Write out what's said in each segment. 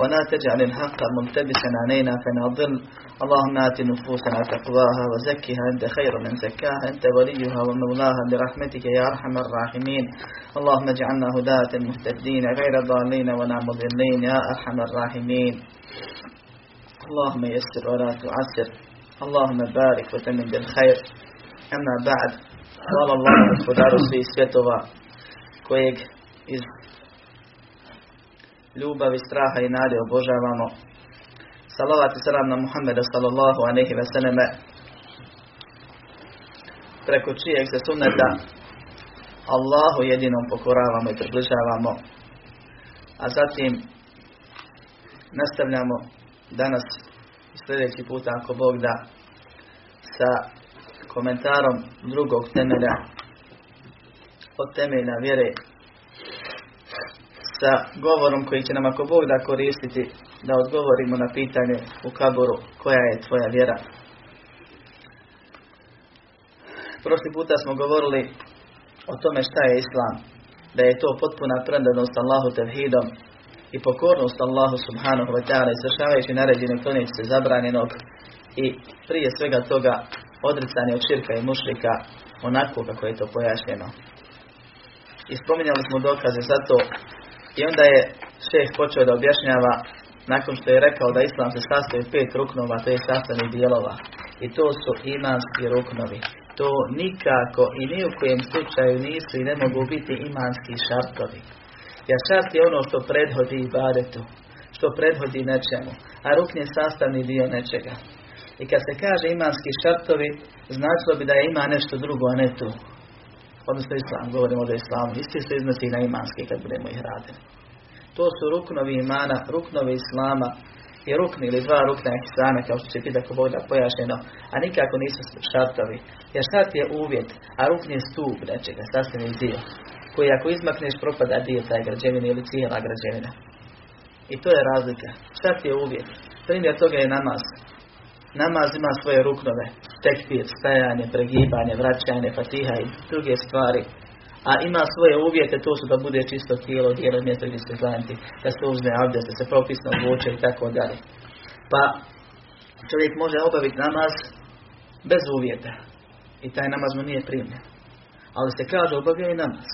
ولا تجعل الحق ملتبسا علينا فنضل. اللهم آت نفوسنا تقواها وزكها. أنت خير من زكاها. أنت وليها ومولاها. برحمتك يا أرحم الراحمين. اللهم اجعلنا هداة مهتدين. غير ضالين ولا مضلين. يا أرحم الراحمين. اللهم يسر ولا تعسر. اللهم بارك وتمن بالخير. أما بعد قال الله gospodaru svih svjetova iz ljubavi, straha i nade obožavamo. Salavat i salam na Muhammeda sallallahu aleyhi ve selleme preko čijeg se sunneta Allahu jedinom pokoravamo i približavamo. A zatim nastavljamo danas i sljedeći puta ako Bog da sa komentarom drugog temelja od temelja vjere sa govorom koji će nam ako Bog da koristiti da odgovorimo na pitanje u kaboru koja je tvoja vjera. Prošli puta smo govorili o tome šta je Islam, da je to potpuna predanost Allahu tevhidom i pokornost Allahu subhanahu wa ta'ala izvršavajući naređene klonići se zabranjenog i prije svega toga odricanje od širka i mušrika onako kako je to pojašnjeno. I spominjali smo dokaze za to i onda je šeh počeo da objašnjava nakon što je rekao da islam se sastoji pet ruknova, to je sastavnih dijelova. I to su imanski ruknovi. To nikako i ni u kojem slučaju nisu i ne mogu biti imanski šartovi. Jer šart je ono što prethodi ibadetu, što prethodi nečemu, a rukn je sastavni dio nečega. I kad se kaže imanski šartovi, značilo bi da je ima nešto drugo, a ne tu. Odnosno islam, govorimo o islamu. Isti se iznosi na imanski kad budemo ih radili. To su ruknovi imana, ruknovi islama i rukni ili dva rukna ihsana, kao što će biti ako Bog da pojašnjeno, a nikako nisu šartovi. Jer šart je uvjet, a rukn je stup nečega, sastavni dio, koji ako izmakneš propada dio taj građevine ili cijela građevina. I to je razlika. Šart je uvjet. Primjer toga je namaz. Namaz ima svoje ruknove, tekbir, stajanje, pregibanje, vraćanje, fatiha i druge stvari. A ima svoje uvjete, to su da bude čisto tijelo, dijelo mjesto gdje se zanti, da se uzme abdest, da se propisno vuče i tako dalje. Pa čovjek može obaviti namaz bez uvjeta. I taj namaz mu nije primljen. Ali se kaže obavio i namaz.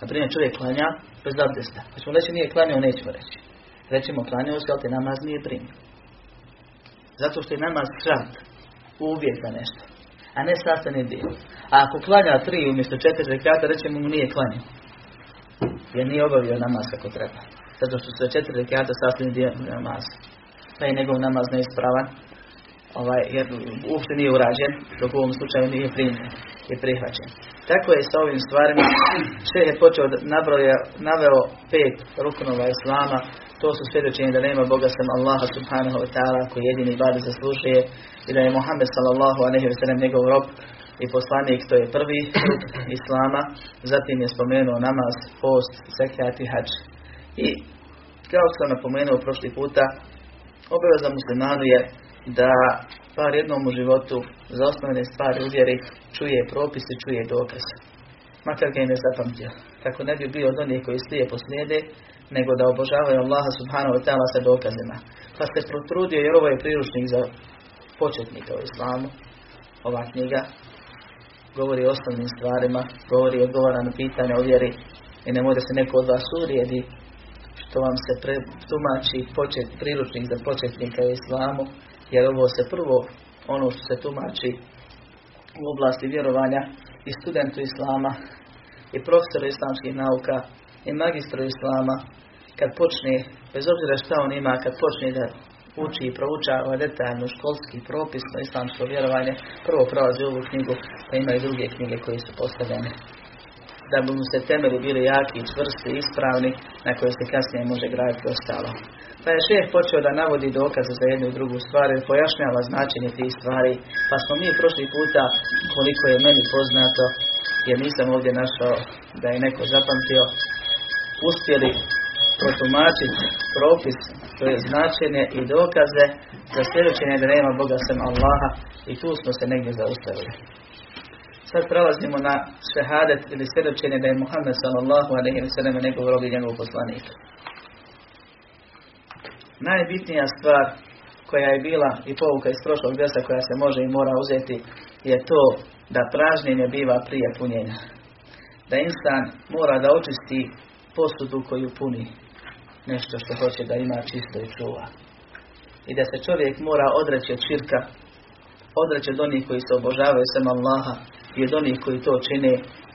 Naprimjer čovjek klanja bez abdesta. Pa ćemo reći nije klanjao, nećemo reći. Rećemo klanjao se, ali te namaz nije primljen. Zato što je namaz šart, uvjet za nešto, a ne sastavni dio. A ako klanja tri umjesto četiri rekata, rećemo mu nije klanjao. Jer nije obavio namaz kako treba. Zato što su četiri rekata sastavni dio namaza. Pa je njegov namaz neispravan, ovaj, jer uopšte nije urađen, dok u ovom slučaju nije primljen, je prihvaćen. Tako je sa ovim stvarima, sve je počeo nabroja, naveo pet ruknova Islama, to su svjedočenje da nema Boga sam Allaha subhanahu wa ta'ala koji jedini bade zaslužuje i da je Muhammed sallallahu alaihi wa sallam njegov rob i poslanik, to je prvi Islama, zatim je spomenuo namaz, post, zekat i hađ. I kao što sam napomenuo prošli puta, obaveza muslimanu je da par jednom u životu za osnovne stvari uvjeri, čuje propise, čuje dokaz. Makar ga i ne zapamtio. Tako ne bi bio od onih koji slijepo slijede, nego da obožavaju Allaha subhanahu wa ta'ala sa dokazima. Pa se protrudio jer ovo je priručnik za početnika u islamu, ova knjiga, govori o osnovnim stvarima, govori odgovara na pitanja o vjeri i ne može se neko od vas urijedi što vam se tumači počet, priručnik za početnika u islamu, jer ovo se prvo, ono što se tumači u oblasti vjerovanja i studentu islama i profesoru islamskih nauka i magistru islama kad počne, bez obzira šta on ima, kad počne da uči i proučava detaljno školski propisno islamsko vjerovanje, prvo prolazi ovu knjigu, pa ima i druge knjige koje su postavljene. Da bi mu se temelji bili jaki čvrsti ispravni, na koje se kasnije može graditi ostalo. Pa je šeh počeo da navodi dokaze za jednu i drugu stvar i pojašnjava značenje tih stvari, pa smo mi prošli puta, koliko je meni poznato, jer nisam ovdje našao da je neko zapamtio, uspjeli protumačiti propis, to je značenje i dokaze za svjedočenje da nema Boga sem Allaha i tu smo se negdje zaustavili. Sad prelazimo na šehadet ili svjedočenje da je Muhammed sallallahu wa sallam njegov rob i njegov poslanik. Najbitnija stvar koja je bila i pouka iz prošlog desa koja se može i mora uzeti je to da pražnjenje biva prije punjenja. Da insan mora da očisti posudu koju puni nešto što hoće da ima čisto i čuva. I da se čovjek mora odreći od širka, odreći od onih koji se obožavaju sem Allaha i od onih koji to čine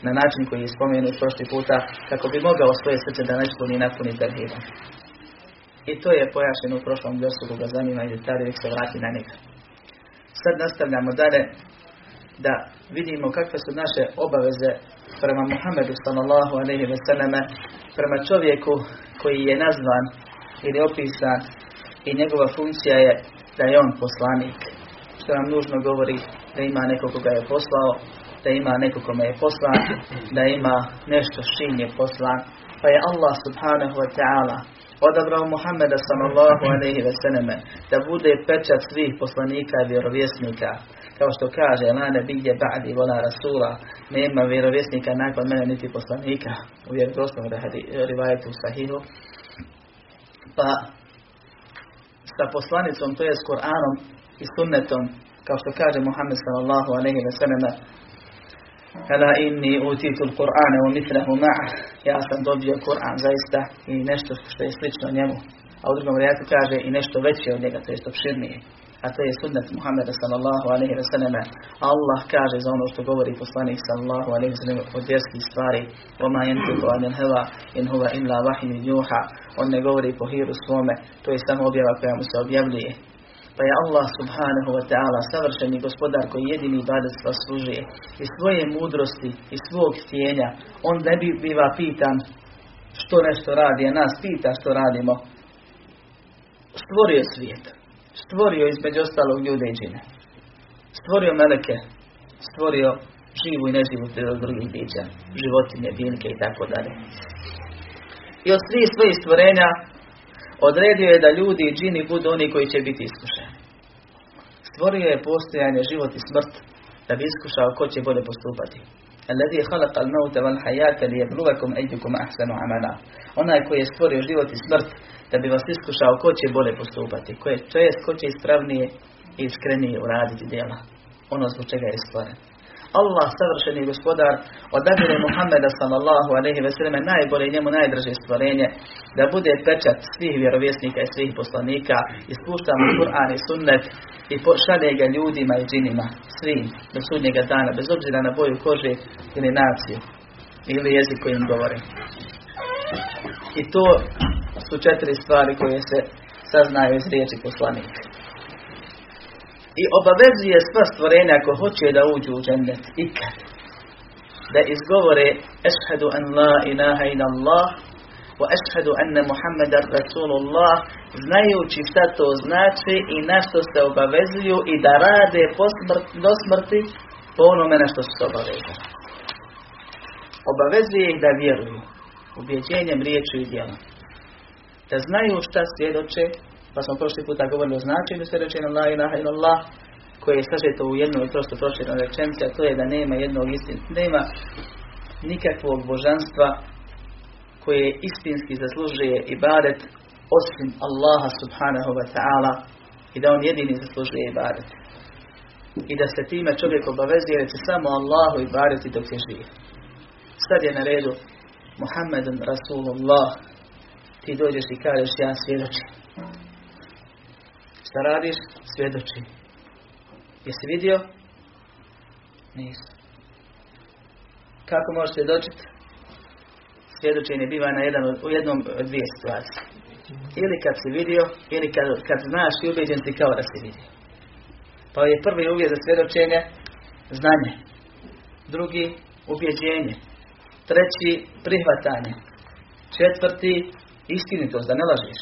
na način koji je spomenut prošli puta kako bi mogao svoje srce da ne ispuni i napuni terhirom. I to je pojašnjeno u prošlom versu koga zanima i detalje se vrati na njega. Sad nastavljamo dalje da vidimo kakve su naše obaveze prema Muhammedu sallallahu alaihi ve selleme, prema čovjeku koji je nazvan ili opisan i njegova funkcija je da je on poslanik. Što nam nužno govori da ima neko koga je poslao, da ima neko kome je poslan, da ima nešto s je poslan. Pa je Allah subhanahu wa ta'ala odabrao Muhammeda sallallahu alaihi ve selleme da bude pečat svih poslanika i vjerovjesnika. Kao što kaže, la nebije ba'di vola rasula, nema vjerovjesnika nakon mene niti poslanika u vjerodostojnom rivajetu sahihu. Pa sa poslanicom, to je s Kur'anom i sunnetom, kao što kaže Muhammed sallallahu alaihi ve selleme, Kala inni utitu Kur'ane u mitlehu ma'a. Ja sam dobio Kur'an zaista i nešto što je slično njemu. A u drugom rijeku kaže i nešto veće od njega, to je opširnije. A to je sunnet Muhammeda sallallahu alaihi wa sallam. Allah kaže za ono što govori poslanik sallallahu alaihi wa sallam od vjerskih stvari. Oma yantiqu anil heva in huwa illa vahim juha. On ne govori po hiru svome, to je samo objava koja mu se objavljuje. Pa je Allah subhanahu wa ta'ala savršeni gospodar koji jedini ibadet služuje i svoje mudrosti i svog htjenja. On ne bi biva pitan što nešto radi, a nas pita što radimo. Stvorio svijet. Stvorio između ostalog ljude i džine. Stvorio meleke. Stvorio živu i neživu prirodu drugih bića. Životinje, biljke i tako dalje. I od svih svojih stvorenja Odredio je da ljudi i džini budu oni koji će biti iskušeni. Stvorio je postojanje život i smrt da bi iskušao ko će bolje postupati. Alladhi khalaqa al-mauta wal hayata liyabluwakum ayyukum ahsanu amala. Onaj koji je stvorio život i smrt da bi vas iskušao ko će bolje postupati, ko je čest, ko će ispravnije i iskrenije uraditi djela. Ono zbog čega je stvoren. Allah, savršeni gospodar, odabire Muhammeda sallallahu alaihi ve selleme najbolje i njemu najdraže stvorenje, da bude pečat svih vjerovjesnika i svih poslanika, i spušta mu Kur'an i sunnet i pošalje ga ljudima i džinima, svim, do sudnjega dana, bez obzira na boju kože ili naciju, ili jezik kojim govore. I to su četiri stvari koje se saznaju iz riječi poslanika. I obavezuje sva stvorenja ako hoće da uđu u džennet ikad. Da izgovore Ešhedu an la ilaha ila Allah wa ešhedu anna Muhammadar Rasulullah znajući šta to znači i na što se obavezuju i da rade po smrt, do smrti po onome na što se obavezali. Obavezuje ih da vjeruju ubjeđenjem, riječu i djelom. Da znaju šta svjedoče pa smo prošli puta govorili o značenju svjedočenja La ilaha illallah, koje je sažeto u jednoj prosto proširenoj rečenici, a to je da nema jednog istin, nema nikakvog božanstva koje istinski zaslužuje ibadet osim Allaha subhanahu wa ta'ala i da on jedini zaslužuje ibadet. I da se time čovjek obavezuje da će samo Allahu ibadeti dok je živ. Sad je na redu Muhammedun Rasulullah ti dođeš i kažeš ja svjedočim. Šta radiš? Svjedoči. Jesi vidio? Nisu. Kako možeš svjedočiti? Svjedočenje biva na jedan, u jednom od dvije situacije. Ili kad si vidio, ili kad, kad znaš i ubeđen si kao da si vidio. Pa je prvi uvjet za svjedočenje znanje. Drugi ubjeđenje. Treći prihvatanje. Četvrti istinitost, da ne lažiš.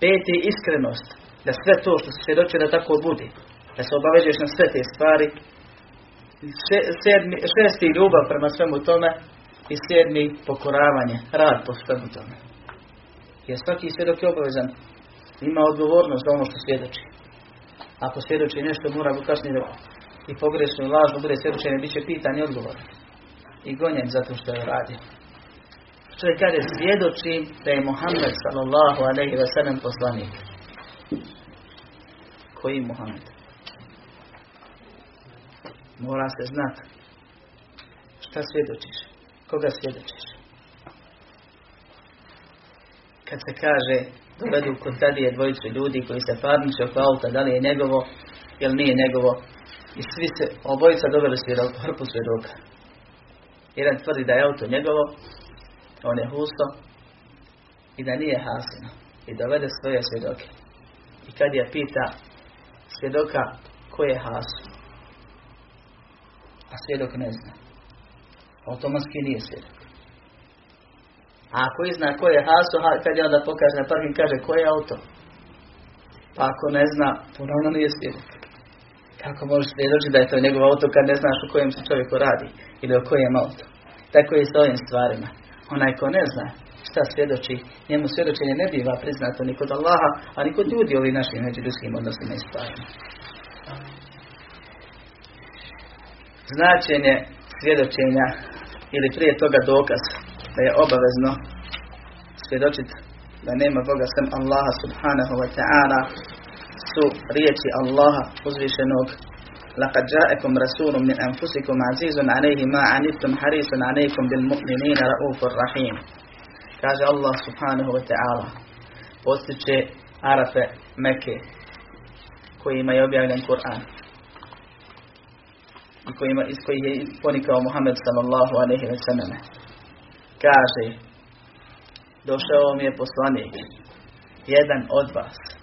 Peti iskrenost da sve to što se svjedoče da tako bude, da se obavežeš na sve te stvari, sedmi, šesti ljubav prema svemu tome, I sedmi, pokoravanje, rad po svemu tome. Jer svaki svjedok je obavezan, ima odgovornost za ono što svjedoči. Ako svjedoči nešto, mora go kasnije da i pogrešno i lažno bude svjedočenje, bit će pitan i odgovor. I gonjen zato što je radio. Čovjek kaže, svjedoči da je Muhammed sallallahu alaihi wa sallam poslanik. Koji Muhammed? Mora se znati šta svjedočiš, koga svjedočiš. Kad se kaže, dovedu kod je dvojicu ljudi koji se parniče oko auta, da li je njegovo ili nije njegovo, i svi se, obojica doveli svjedok, hrpu svjedoka. Jedan tvrdi da je auto njegovo, on je husto i da nije hasino. I dovede svoje svjedoke. I kad je pita svjedoka ko je hasu, a svjedok ne zna, automatski nije svjedok. A ako zna ko je hasu, kad je onda pokaže na parking, kaže ko je auto. Pa ako ne zna, ponovno nije svjedok. Kako možeš svjedočiti da je to njegov auto kad ne znaš o kojem se čovjeku radi ili o kojem auto. Tako je s ovim stvarima. Onaj ko ne zna šta svjedoči, njemu svjedočenje ne biva priznato ni kod Allaha, a ni kod ljudi ovih naših međuljudskim odnosima i stvarima. Značenje svjedočenja ili prije toga dokaz da je obavezno svjedočiti da nema Boga sem Allaha subhanahu wa ta'ala su riječi Allaha uzvišenog لقد جاءكم رسول من أنفسكم عزيز عليه ما عنتم حريص عليكم بالمؤمنين رؤوف الرحيم kaže Allah subhanahu wa ta'ala postiče Arafe Mekke kojima je objavljen Kur'an i kojima, iz kojih je ponikao Muhammed sallallahu alaihi wa sallam kaže došao mi je poslanik jedan od vas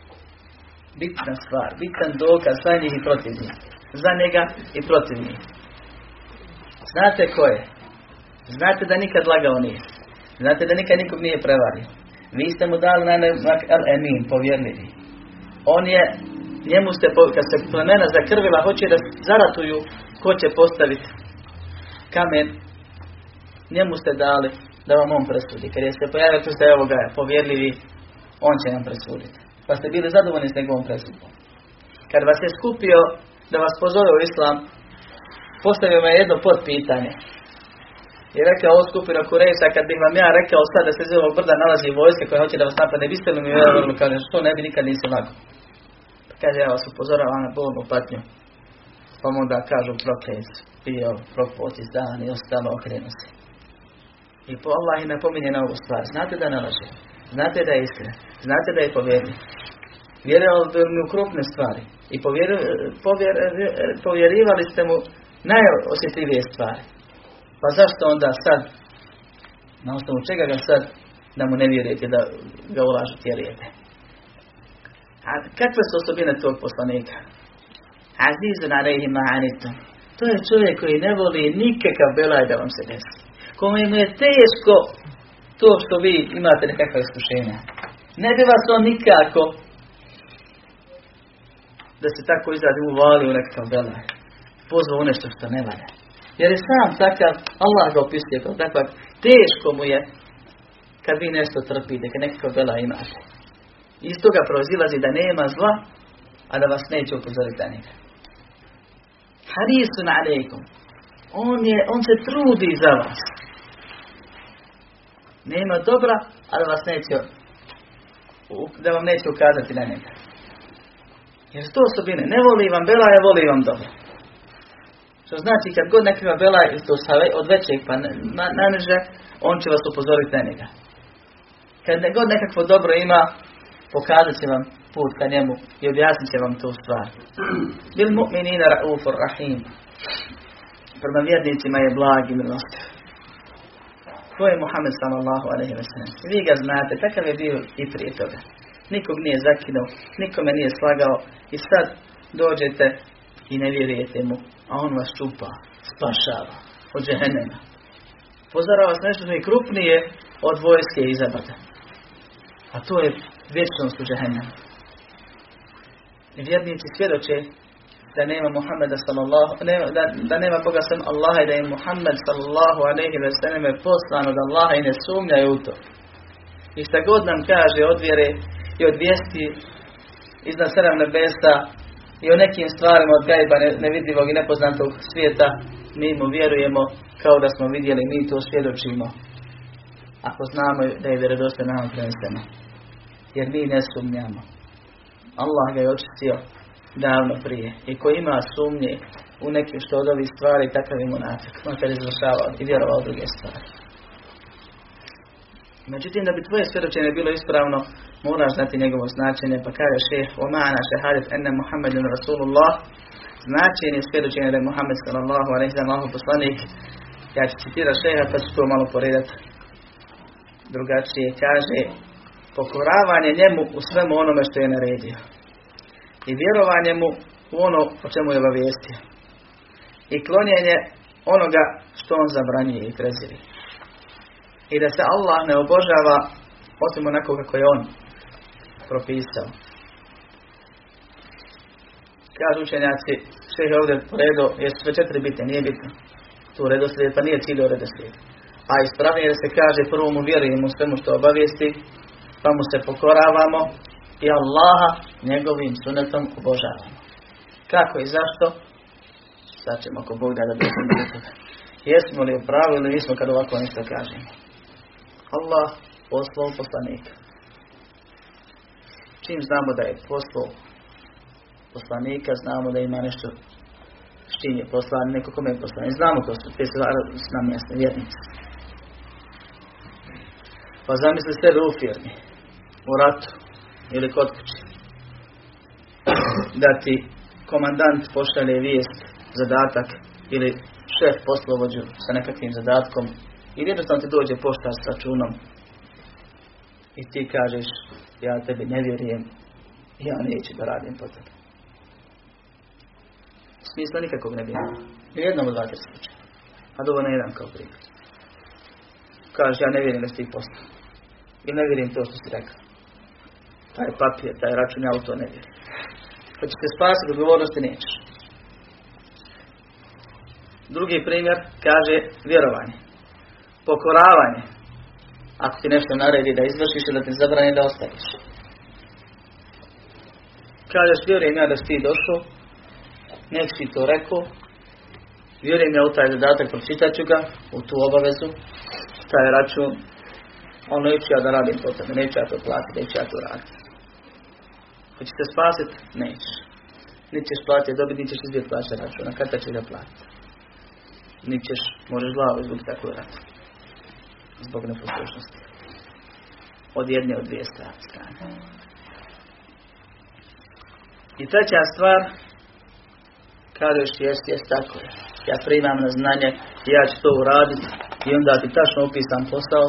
bitna stvar, bitan dokaz za njih i protiv njih. Za njega i protiv njih. Znate ko je? Znate da nikad lagao nije. Znate da nikad nikog nije prevario. Vi ste mu dali na al emin, povjerljivi. On je, njemu ste, kad se plemena zakrvila, hoće da zaratuju ko će postaviti kamen, njemu ste dali da vam on presudi. Kad je se pojavio tu ste, evo ga, povjerljivi, on će nam presuditi pa ste bili zadovoljni s njegovom presudom. Kad vas je skupio da vas pozove u islam, postavio me jedno pod pitanje. I rekao ovo skupina Kurejsa, kad bih vam ja rekao sad da se iz ovog brda nalazi vojska koja hoće da vas napadne, biste li mi vjerovali, kaže, što ne bi nikad nisi lago. Pa kaže, ja vas upozoravam na bolnu patnju. Pa mu onda kažu proklet, bio, propot, izdan i ostalo okrenu se. I po Allah i napominje na ovu stvar. Znate da ne laže. Znate da je iskren. Znate da je povjerljiv. Vjerovali mu u krupne stvari. I povjer, povjer, povjerivali ste mu najosjetljivije stvari. Pa zašto onda sad, na osnovu čega ga sad, da mu ne vjerujete da ga ulažu tjerujete? A kakve su osobine tog poslanika? Azizun alejhi ma'anitum. To je čovjek koji ne voli nikakav belaj da vam se desi. Kome mu je teško to što vi imate nekakva iskušenja. Ne bi vas on nikako da se tako izradi uvali u nekakav belaj. Pozvao nešto što ne valja. Jer je sam takav, Allah ga opisuje kao takav, teško mu je kad vi nešto trpite, kad nekakav belaj imate. Iz toga proizilazi da nema zla, a da vas neće upozoriti na njega. Harisun alaikum. On, je, on se trudi za vas. Nema dobra, a da vas neće da vam neće ukazati na njega. Jer to osobine, ne voli vam belaje, voli vam dobro. Što znači kad god nekakva belaje to od većeg pa naniže, on će vas upozoriti na njega. Kad god nekakvo dobro ima, pokazat će vam put ka njemu i objasnit će vam tu stvar. Bil mu'minina ra'ufur rahim. Prema vjernicima je blag i milostiv. To je Muhammed sallallahu alaihi wa sallam. Vi ga znate, takav je bio i prije toga. Nikog nije zakinuo, nikome nije slagao i sad dođete i ne vjerujete mu, a on vas čupa, spašava od džehennema. Pozara vas nešto što je krupnije od vojske izabrata. A to je vječnost u džehennemu. I vjernici svjedoče da nema Muhammeda sallallahu, da, da nema Boga sam Allaha i da je Muhammed sallallahu alaihi ve sallam poslan od Allaha i ne sumnjaju u to. I šta god nam kaže od vjere i od vijesti iznad sedam nebesa i o nekim stvarima od gajba nevidljivog i nepoznatog svijeta, mi mu vjerujemo kao da smo vidjeli, mi to svjedočimo. Ako znamo da je vjerodostojno nam preneseno. Jer mi ne sumnjamo. Allah ga je očistio davno prije. I ko ima sumnje u nekim što od ovih stvari, takav je monafik. Makar izvršavao i vjerovao druge stvari. Međutim, da bi tvoje svjedočenje bilo ispravno, moraš znati njegovo značenje, pa kaže šeh, o ma'ana šehadet enne Muhammedun Rasulullah, značenje svjedočenja da je Muhammed sallallahu alaihi sallam poslanik, ja ću citirati šeha, pa ću to malo poredati drugačije, kaže, pokoravanje njemu u svemu onome što je naredio. I vjerovanje mu u ono o čemu je obavijestio. I klonjenje onoga što on zabranjuje i preziri. I da se Allah ne obožava osim onako kako je on propisao. Kažu učenjaci, sve je ovdje redo, jesu sve četiri bitne, nije bitno. Tu redoslijed, pa nije cilj redoslijed. A ispravnije da se kaže prvo mu vjerujemo svemu što obavijesti, pa mu se pokoravamo i Allaha njegovim sunetom obožavamo. Kako i zašto? Sad ćemo ako Bog da da. Jesmo li u pravu ili nismo kad ovako nešto kažemo? Allah poslao poslanika. Čim znamo da je poslao poslanika, znamo da ima nešto s čim je poslan, neko kome je poslan. Znamo ko su, te su nam jasne vjernice. Pa zamisli sebe u firmi, u ratu ili kod kuće. Da ti komandant pošalje vijest, zadatak ili šef poslovođu sa nekakvim zadatkom ili jednostavno ti dođe poštar s računom i ti kažeš ja tebi ne vjerujem ja neću da radim po tebi. Smisla nikakvog ne bi Ni jednom od dva slučaja. A dovoljno jedan kao primjer. Kaže ja ne vjerujem da si ti poslao. I ne vjerujem to što si rekao. Taj papir, taj račun, ja u to ne vjerujem. Će se spasiti odgovornosti nećeš. Drugi primjer kaže vjerovanje. Pokoravanje. Ako ti nešto naredi da izvršiš ili da ti zabrani da ostaviš. Kažeš vjerujem ja da si ti došao, nek si to rekao, vjerujem ja u taj zadatak, pročitat ću ga, u tu obavezu, taj račun, on neću ja da radim po tebe, neću ja to platiti, neću ja to raditi. Hoće se spasiti? Nećeš. Ćeš platiti dobiti, niti ćeš izbjeti plaćati računa. Kada će ga platiti? Niti ćeš, možeš glavu izgubiti tako rad. Zbog neposlušnosti. Od jedne, od dvije strane. I treća stvar, kažeš jes, jes, tako je. Ja primam na znanje, ja ću to uraditi i onda ti tačno opisan posao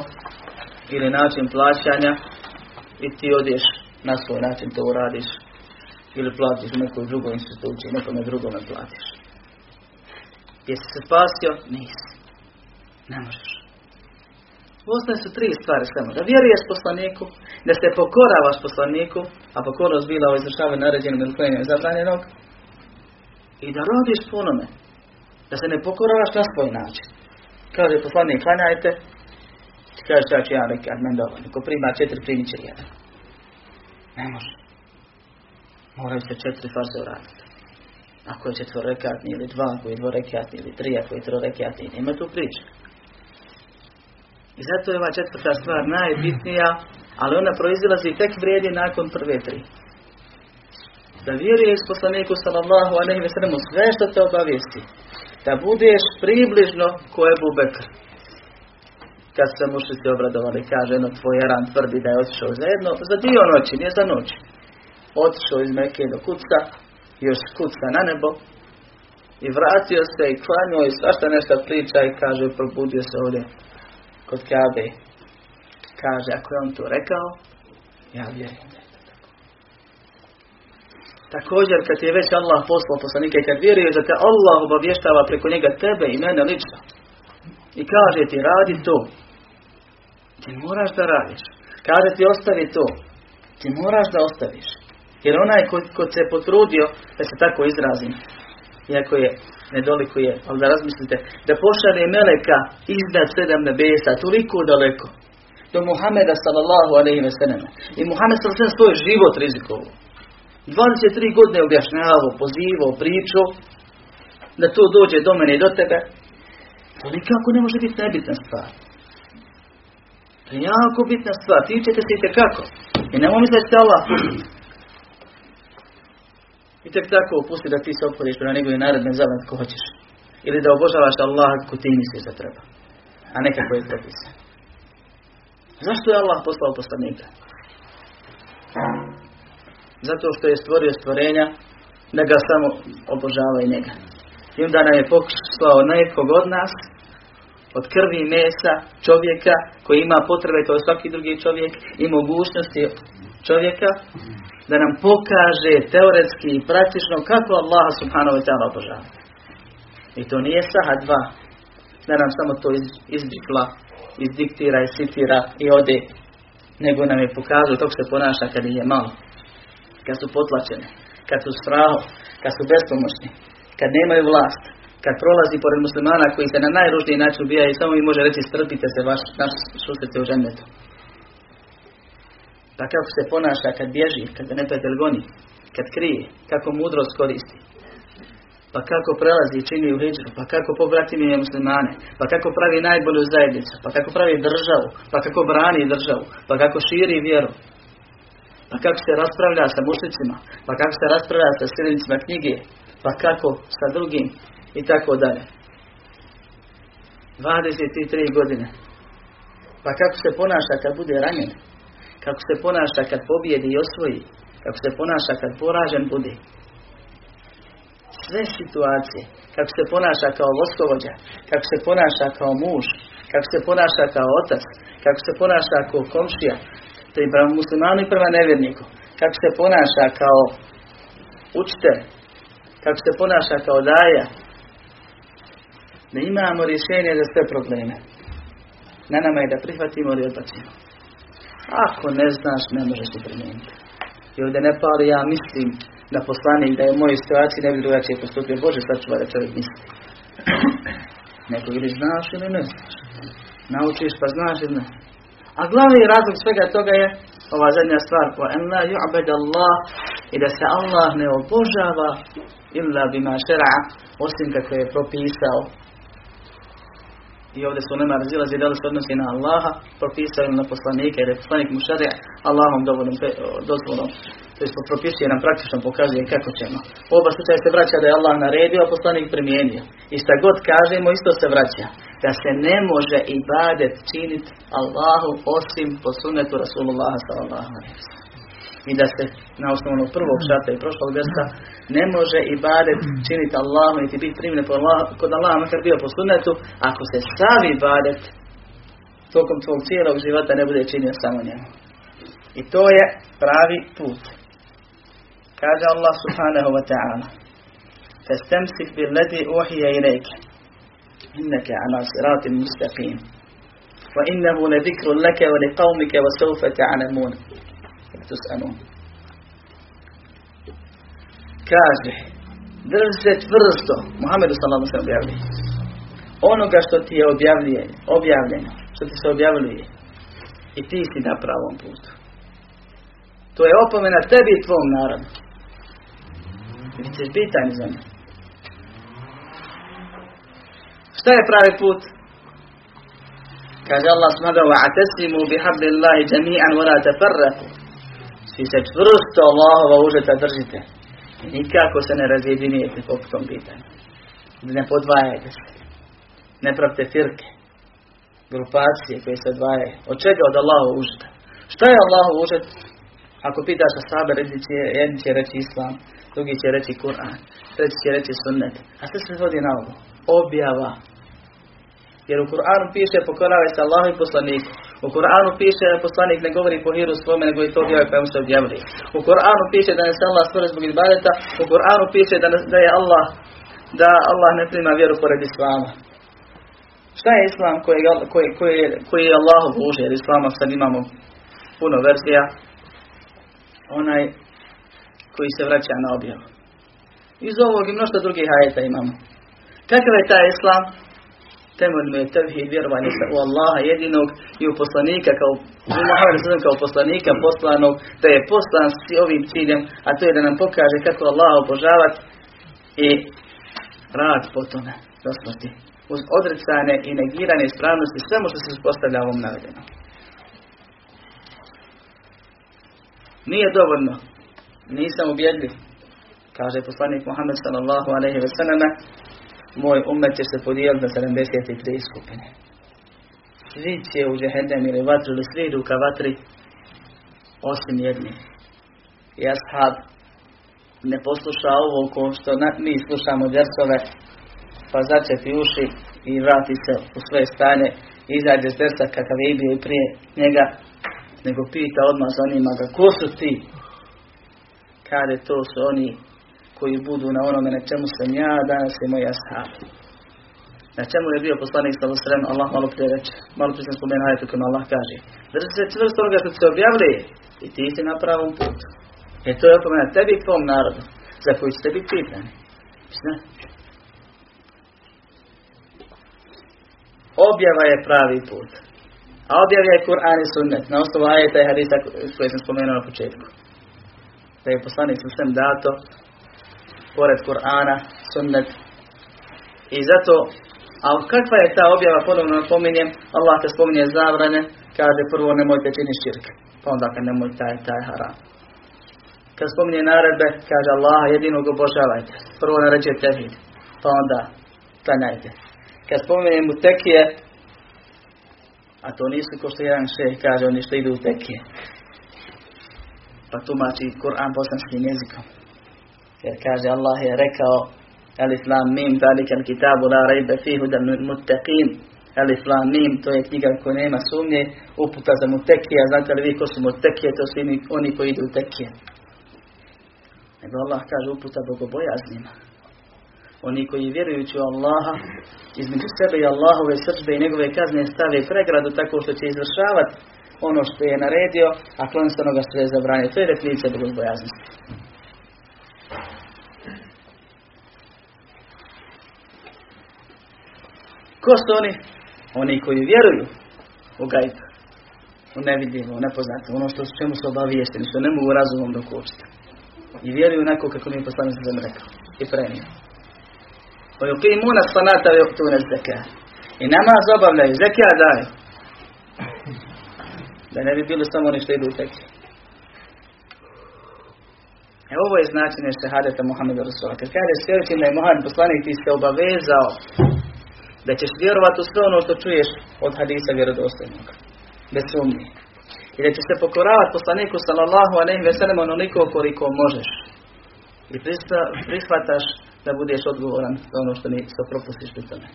ili način plaćanja i ti odješ na svoj način to uradiš ili platiš u nekoj drugoj instituciji, nekome drugome platiš. Jesi se spasio? Nisi. Ne možeš. Ostane su tri stvari samo. Da vjeruješ poslaniku, da se pokoravaš poslaniku, a pokornost bila o izvršavanju naređenog ili klenjenju zabranjenog, i da rodiš po onome. Da se ne pokoravaš na svoj način. Kaže poslanik, klanjajte, ti kažeš ja ću ja men dovoljno. Prima četiri, primit će jedan. Ne može. Moraju se četiri farze uraditi. Ako je četvorekatni ili dva, ako je dvorekatni ili tri, ako je trorekatni, nema tu priče. I zato je ova četvrta stvar najbitnija, ali ona proizilazi tek vrijedi nakon prve tri. Da vjeruješ poslaniku sallallahu alaihi ve sellemu sve što te obavijesti. Da budeš približno ko je Bekr. Kad se mušnici obradovali, kaže jedno tvoj Eran tvrdi da je otišao za jedno, za dio noći, nije za noć. Otišao iz Mekke do kuca, još kuca na nebo, i vratio se i klanio i svašta nešto priča i kaže probudio se ovdje kod Kabe. Kaže, ako je on to rekao, ja vjerujem. Također, kad je već Allah poslao poslanike, kad vjeruješ da te Allah obavještava preko njega tebe i mene lično, i kaže ti, radi to, ti moraš da radiš. Kaže ti, ostavi to, ti moraš da ostaviš. Jer onaj ko, ko se potrudio, da se tako izrazim, iako je nedolikuje, ali da razmislite, da pošalje Meleka iznad sedam nebesa, toliko daleko, do Muhameda sallallahu alaihi ve sellem. I Muhammed sallallahu alaihi svoj život rizikovao. 23 godine objašnjavao, pozivao, pričao, da to dođe do mene i do tebe, to nikako ne može biti nebitna stvar. To je jako bitna stvar, tičete se i kako. I nemoj misliti da Allah I tek tako opusti da ti se opodiš prema njegovim narednim zavan ko hoćeš. Ili da obožavaš Allah kako ti misliš da treba. A ne kako je propisan. Zašto je Allah poslao poslanika? Zato što je stvorio stvorenja da ga samo obožava i njega. I onda nam je poslao nekog od nas, od krvi mesa čovjeka koji ima potrebe kao svaki drugi čovjek i mogućnosti čovjeka da nam pokaže teoretski i praktično kako Allah subhanahu wa ta'ala obožava. I to nije saha dva, da nam samo to izdikla, izdiktira i citira i ode, nego nam je pokazao kako se ponaša kad je malo, kad su potlačene, kad su strahom, kad su bespomoćni, kad nemaju vlast, kad prolazi pored muslimana koji se na najružniji način ubijaju i samo im može reći strpite se vaš, naš susrete u ženetu. Pa kako se ponaša kad bježi, kad ga neprijatelj goni, kad krije, kako mudrost koristi. Pa kako prelazi i čini u hijđru, pa kako pobratimije muslimane, pa kako pravi najbolju zajednicu, pa kako pravi državu, pa kako brani državu, pa kako širi vjeru. Pa kako se raspravlja sa mušlicima, pa kako se raspravlja sa sljednicima knjige, pa kako sa drugim i tako dalje. 23 godine. Pa kako se ponaša kad bude ranjen, kako se ponaša kad pobjedi i osvoji, kako se ponaša kad poražen bude. Sve situacije, kako se ponaša kao voskovođa, kako se ponaša kao muž, kako se ponaša kao otac, kako se ponaša kao komšija, prema muslimanu i prema nevjerniku, kako se ponaša kao učitelj, kako se ponaša kao daja, da imamo rješenje za sve probleme. Na nama je da prihvatimo ili odbacimo. Ako ne znaš, ne možeš se primijeniti. I ovdje ne pali, ja mislim da poslanik da je u mojoj situaciji ne bi drugačije postupio. Bože, sačuva da čovjek misli. Nego ili znaš ili ne znaš. Naučiš pa znaš ili ne. A glavni razlog svega toga je ova zadnja stvar. Wa en la ju'bed Allah i da se Allah ne obožava illa bima šera'a osim kako je propisao i ovdje su nema razilazi da li se odnosi na Allaha, propisao na poslanike, jer je poslanik mu šarija Allahom dovoljnom dozvolom. To je propisuje nam praktično pokazuje kako ćemo. U oba slučaja se vraća da je Allah naredio, a poslanik primijenio. I šta god kažemo, isto se vraća. Da se ne može ibadet činiti Allahu osim po sunnetu Rasulullaha sallallahu i da se na osnovu prvog šata i prošlog mjesta ne može i badet činiti Allahu niti biti primljen kod Allaha makar bio po sunnetu ako se stavi badet tokom tvog cijelog života ne bude činio samo njemu. I to je pravi put. Kaže Allah subhanahu wa ta'ala فاستمسك بالذي أوحي إليك إنك على صراط مستقيم وإنه لذكر لك ولقومك وسوف تعلمون تسألون kaže drži se čvrsto Muhammedu sallallahu se objavljuje onoga što ti je objavljeno objavljeno što ti se objavljuje i ti si na pravom putu to je opomena tebi i tvom narodu ti ćeš bitan za me šta je pravi put kaže Allah subhanahu wa atasimu bihablillahi jami'an wa la tafarraqu svi se čvrsto Allahova užeta držite. Nikako se ne razjedinijete po tom pitanju. Ne podvajajte se. Ne pravite firke. Grupacije koje se odvajaju. Od čega od Allahova užeta? Šta je Allahov užet? Ako pitaš sahabe, jedni će reći Islam, drugi će reći Kur'an, treći će reći sunnet. A sve se vodi na ovo. Objava. Jer u Kur'anu piše pokoravaj se Allahu i poslaniku. U Kur'anu piše da poslanik ne govori po hiru svome, nego i to objavio pa mu se objavili. U Kur'anu piše da ne se Allah stvore zbog ibadeta. U Kur'anu piše da, da je Allah da Allah ne prima vjeru pored Islama. Šta je Islam koji, koji, koji, koji je Allahov Bože, jer Islama sad imamo puno verzija, onaj koji se vraća na objavu. Iz ovog i mnoštva drugih ajeta imamo. Kakav je taj islam? Temeljno je tevhid vjerovanje u Allaha jedinog i u poslanika kao u kao poslanika poslanog da je poslan s ovim ciljem, a to je da nam pokaže kako Allah obožavati i rad po tome do smrti. Uz odricane i negirane ispravnosti svemu što se uspostavlja ovom navedenom. Nije dovoljno. Nisam ubjedljiv. Kaže poslanik Muhammed sallallahu alaihi ve moj umet će se podijeliti na 73 skupine. Svi će u džehendem ili vatru ili svi idu ka vatri osim jedni. I ashab ne posluša ovo ko što mi slušamo djersove pa začepi uši i vrati se u svoje stanje izađe s dersa kakav je bio i prije njega nego pita odmah za onima ga ko su ti kaže to su oni koji budu na onome na čemu sam ja danas i moj ashab na čemu je bio poslanik sallallahu alejhi Allah malo prije reče malo prije sam spomenuo ajetu kojima Allah kaže drži se čvrsto onoga što se objavili i ti si na pravom putu e to je opomena tebi i tvom narodu za koji ćete biti pitani objava je pravi put. A objava je Kur'an i sunnet. Na osnovu ajeta i hadisa koje sam spomenuo na početku. Da je poslanik sa dato pored Kur'ana, sunnet. I zato, a kakva je ta objava, ponovno napominjem, Allah kad spominje zabrane, kaže prvo nemojte činiti širk. Pa onda kad nemoj taj, taj haram. Kad spominje naredbe, kaže Allah jedinog obožavajte. Prvo naređuje tevhid. Pa onda klanjajte kad spomenem mu tekije, a to nisu ko što jedan šeh kaže, oni što idu u tekije. Pa tumači Kur'an bosanskim jezikom. Jer kaže Allah je rekao Alif Lam Mim, zalika al-kitabu la rajbe fihu da muttaqin. Alif Lam Mim, to je knjiga koja nema sumnje, uputa za mutekije, a znate li vi ko su mutekije, to su oni koji idu u tekije. Nego Allah kaže uputa bogobojaznima oni koji vjerujući u Allaha između sebe i Allahove srđbe i njegove kazne stave pregradu tako što će izvršavati ono što je naredio, a klon se onoga što je zabranio. To je definicija bogobojaznosti. Ko su oni? Oni koji vjeruju u gajbu, u nevidljivo, u nepoznato, ono što čemu su obaviješteni, što ne mogu razumom dokučiti. I vjeruju onako kako mi je poslanik sam rekao i prenio. ويقيمون الصلاة ويؤتون الزكاة i namaz obavljaju, zekija daju. Da ne bi bilo samo oni što idu u tekst. E ovo je značenje šehadeta Muhammeda Rasula. Kad kaže svjerujući da je Muhammed poslanik ti se obavezao da ćeš vjerovati u sve ono što čuješ od hadisa vjerodostojnog. Bez sumnje. I da ćeš se pokoravati poslaniku sallallahu alaihi ve sellem onoliko koliko možeš. I prihvataš da budeš odgovoran za ono što, ni, što propustiš pri tome.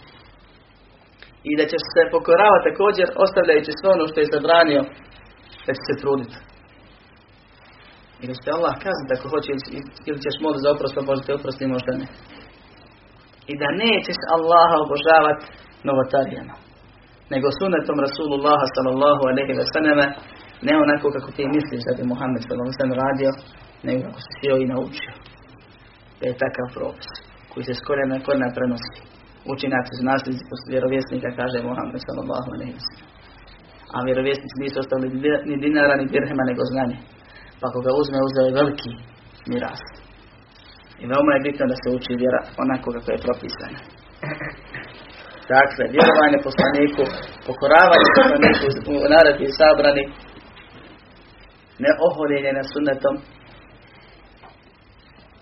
I da ćeš se pokoravati također ostavljajući sve ono što je zabranio da će se truditi. I da će Allah kazati ako hoće ili ćeš moliti za oprost, pa Bože te oprosti, možda ne. I da nećeš Allaha obožavati novotarijama. Nego sunetom Rasulullaha sallallahu alaihi wa sallam ne onako kako ti misliš da bi Muhammed sallallahu alaihi sallam radio, nego kako si sjeo i naučio da je takav propis koji se skoro na korna prenosi. Učinaci su nasljednici vjerovjesnika, kaže Muhammed sallallahu alaihi wa A vjerovjesnici nisu ostavili ni dinara, ni dirhema, nego znanje. Pa ako ga uzme, uzeo je veliki miras. I veoma je bitno da se uči vjera onako kako je propisana. Dakle, vjerovanje poslaniku, pokoravanje poslaniku u naredbi sabrani, ne oholjenje na sunnetom,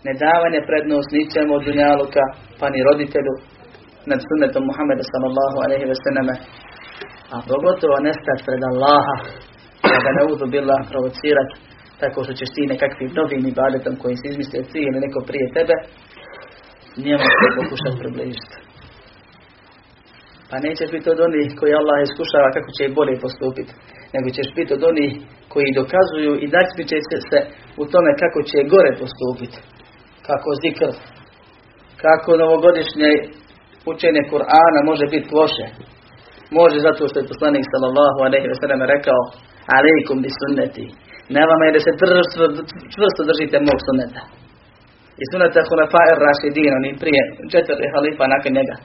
ne davanje prednost ničemu od dunjaluka, pa ni roditelju nad sunnetom Muhammeda sallallahu alaihi ve sallame, a pogotovo nestati pred Allaha, da ga ne udu bila provocirati, tako što ćeš ti nekakvim novim ibadetom koji si izmislio ti ili neko prije tebe, njemu se pokušati približiti. Pa nećeš biti od onih koji Allah iskušava kako će bolje postupiti, nego ćeš biti od onih koji dokazuju i će se u tome kako će gore postupiti kako zikr, kako novogodišnje učenje Kur'ana može biti loše. Može zato što je poslanik sallallahu alejhi ve rekao: "Alejkum bi sunneti." Ne vama je da se čvrsto držite mog sunneta. i sunata Hulefa ir Rašidin, oni prije četvrti halifa nakon njega.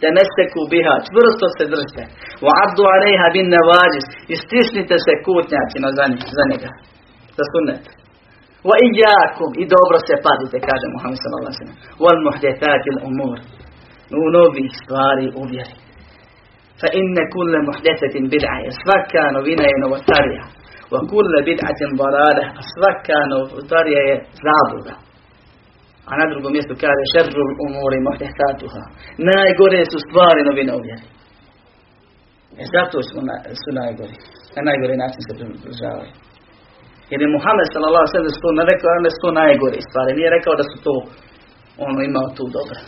Da ne steku biha, čvrsto se držite. Wa abdu alejha bin navađis i stisnite se kutnjacima za, za njega. Za sunnet. Wa ijakum i dobro se pazite, kaže Muhammed sallallahu alaihi sallam. Wal muhdethatil umur. U novih stvari uvjeri. Fa inne kulle muhdethetin bid'a svaka novina je novotarija. Wa kulle bid'atin barale, a svaka novotarija je zabluda. A na drugom mjestu kaže šerrul umuri muhdethatuha. Najgore su stvari novine uvjeri. E zato su, na, su najgori. Na najgori način se približavaju. Jer je Muhammed sallallahu alejhi ve sellem rekao da su to najgore stvari. Nije rekao da su to ono imao tu dobro.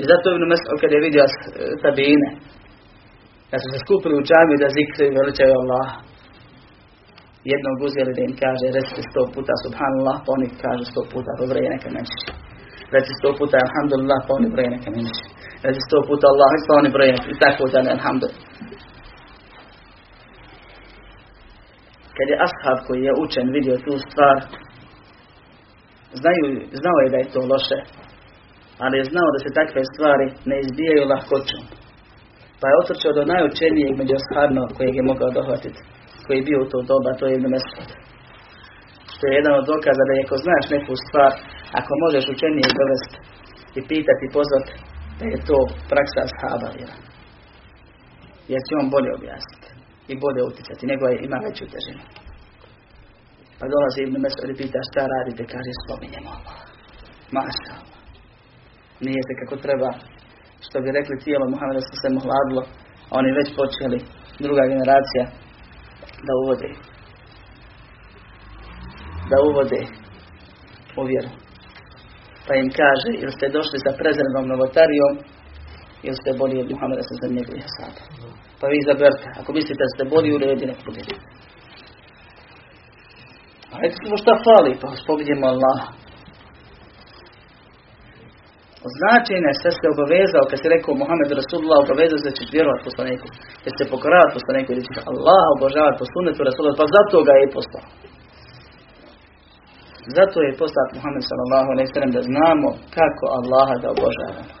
I zato Ibn Mas'ud kad je vidio tabine, kad su se skupili u džami da zikre i veličaju Allah, jednog uzeli da im kaže, recite sto puta subhanallah, pa oni kaže sto puta, pa broje neka menši. Reci sto puta alhamdulillah, pa oni broje neka menši. Reci sto puta Allah, pa oni broje neka, i tako da ne alhamdulillah. Kad je ashab koji je učen vidio tu stvar, znaju, znao je da je to loše, ali je znao da se takve stvari ne izbijaju lahkoćom. Pa je otrčao do najučenijeg među ashabima kojeg je mogao dohvatiti, koji je bio u to doba, to je Ibn Mesud. Što je jedan od dokaza da ako znaš neku stvar, ako možeš učenijeg dovesti i pitati pozvati, da je to praksa ashaba vjera. Jer će on bolje objasniti i bolje utjecati, nego je ima veću težinu. Pa dolazi Ibn Mesud i pita šta radite, kaže spominjemo Allah. Maša. Nije se kako treba, što bi rekli tijelo Muhammeda se mohladilo, a oni već počeli, druga generacija, da uvode. Da uvode u vjeru. Pa im kaže, ili ste došli sa prezrenom novotarijom, ili ste bolji od Muhammeda sa za njegovih asaba. Pa vi izaberte. Ako mislite da ste bolji u redu, nek budete. A recimo šta fali? Pa spominjemo Allah. Značajne sve se obavezao, kad se rekao Muhammed Rasulullah obavezao se da ćeš vjerovat poslaniku, će se pokoravati poslaniku, da ćeš Allah obožavati po sunnetu Rasulullah, pa zato ga je i poslao. Zato je poslat Muhammed sallallahu alaihi sallam da znamo kako Allaha da obožavamo.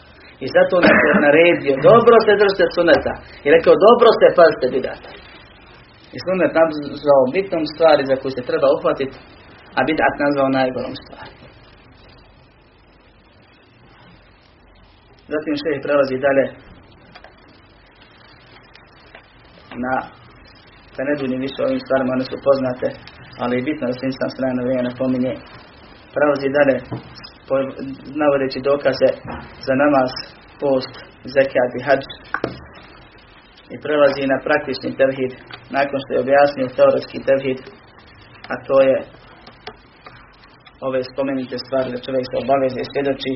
I zato nas je naredio, dobro se držite suneta. I rekao, dobro se pazite bidata. I sunet nazvao bitnom stvari za koju se treba uhvatiti, a bidat nazvao najgorom stvari. Zatim šejh prelazi dalje na da ne duljim više ovim stvarima, one su poznate, ali je bitno da se insan strane vrijeme napominje. Prelazi dalje navodeći dokaze za namaz, post, zekat i hađ. I prelazi na praktični tevhid, nakon što je objasnio teoretski tevhid, a to je ove spomenute stvari da čovjek se obaveze i svjedoči,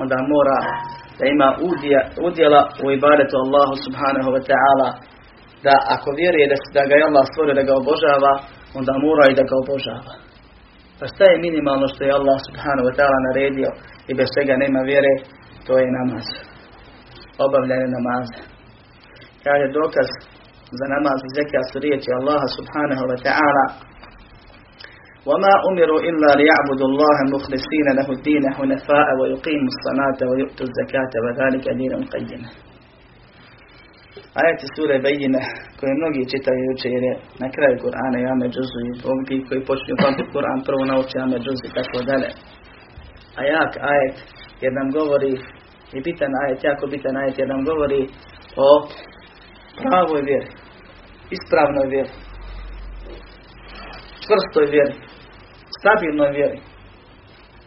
onda mora da ima udjela u ibadetu Allahu subhanahu wa ta'ala, da ako vjeruje da, da ga je Allah stvorio da ga obožava, onda mora i da ga obožava. Pa šta je minimalno što je Allah subhanahu wa ta'ala naredio i bez čega nema vjere, to je namaz. Obavljanje namaza. Kaže dokaz za namaz i zekija su riječi Allaha subhanahu wa ta'ala وما أمروا إلا ليعبدوا الله مخلصين له الدين حنفاء ويقيموا الصلاة ويؤتوا الزكاة وذلك دين قيم Ajati sure Bejine, koje mnogi čitaju juče jer je na kraju Kur'ana i Ame Džuzu i ovdje koji počinju pamtiti Kur'an prvo nauči Ame Džuzu i tako dalje. A jak ajet jer nam govori, i bitan ajet, jako bitan ajet jer nam govori o pravoj vjeri, ispravnoj vjeri, čvrstoj vjeri, stabilnoj vjeri,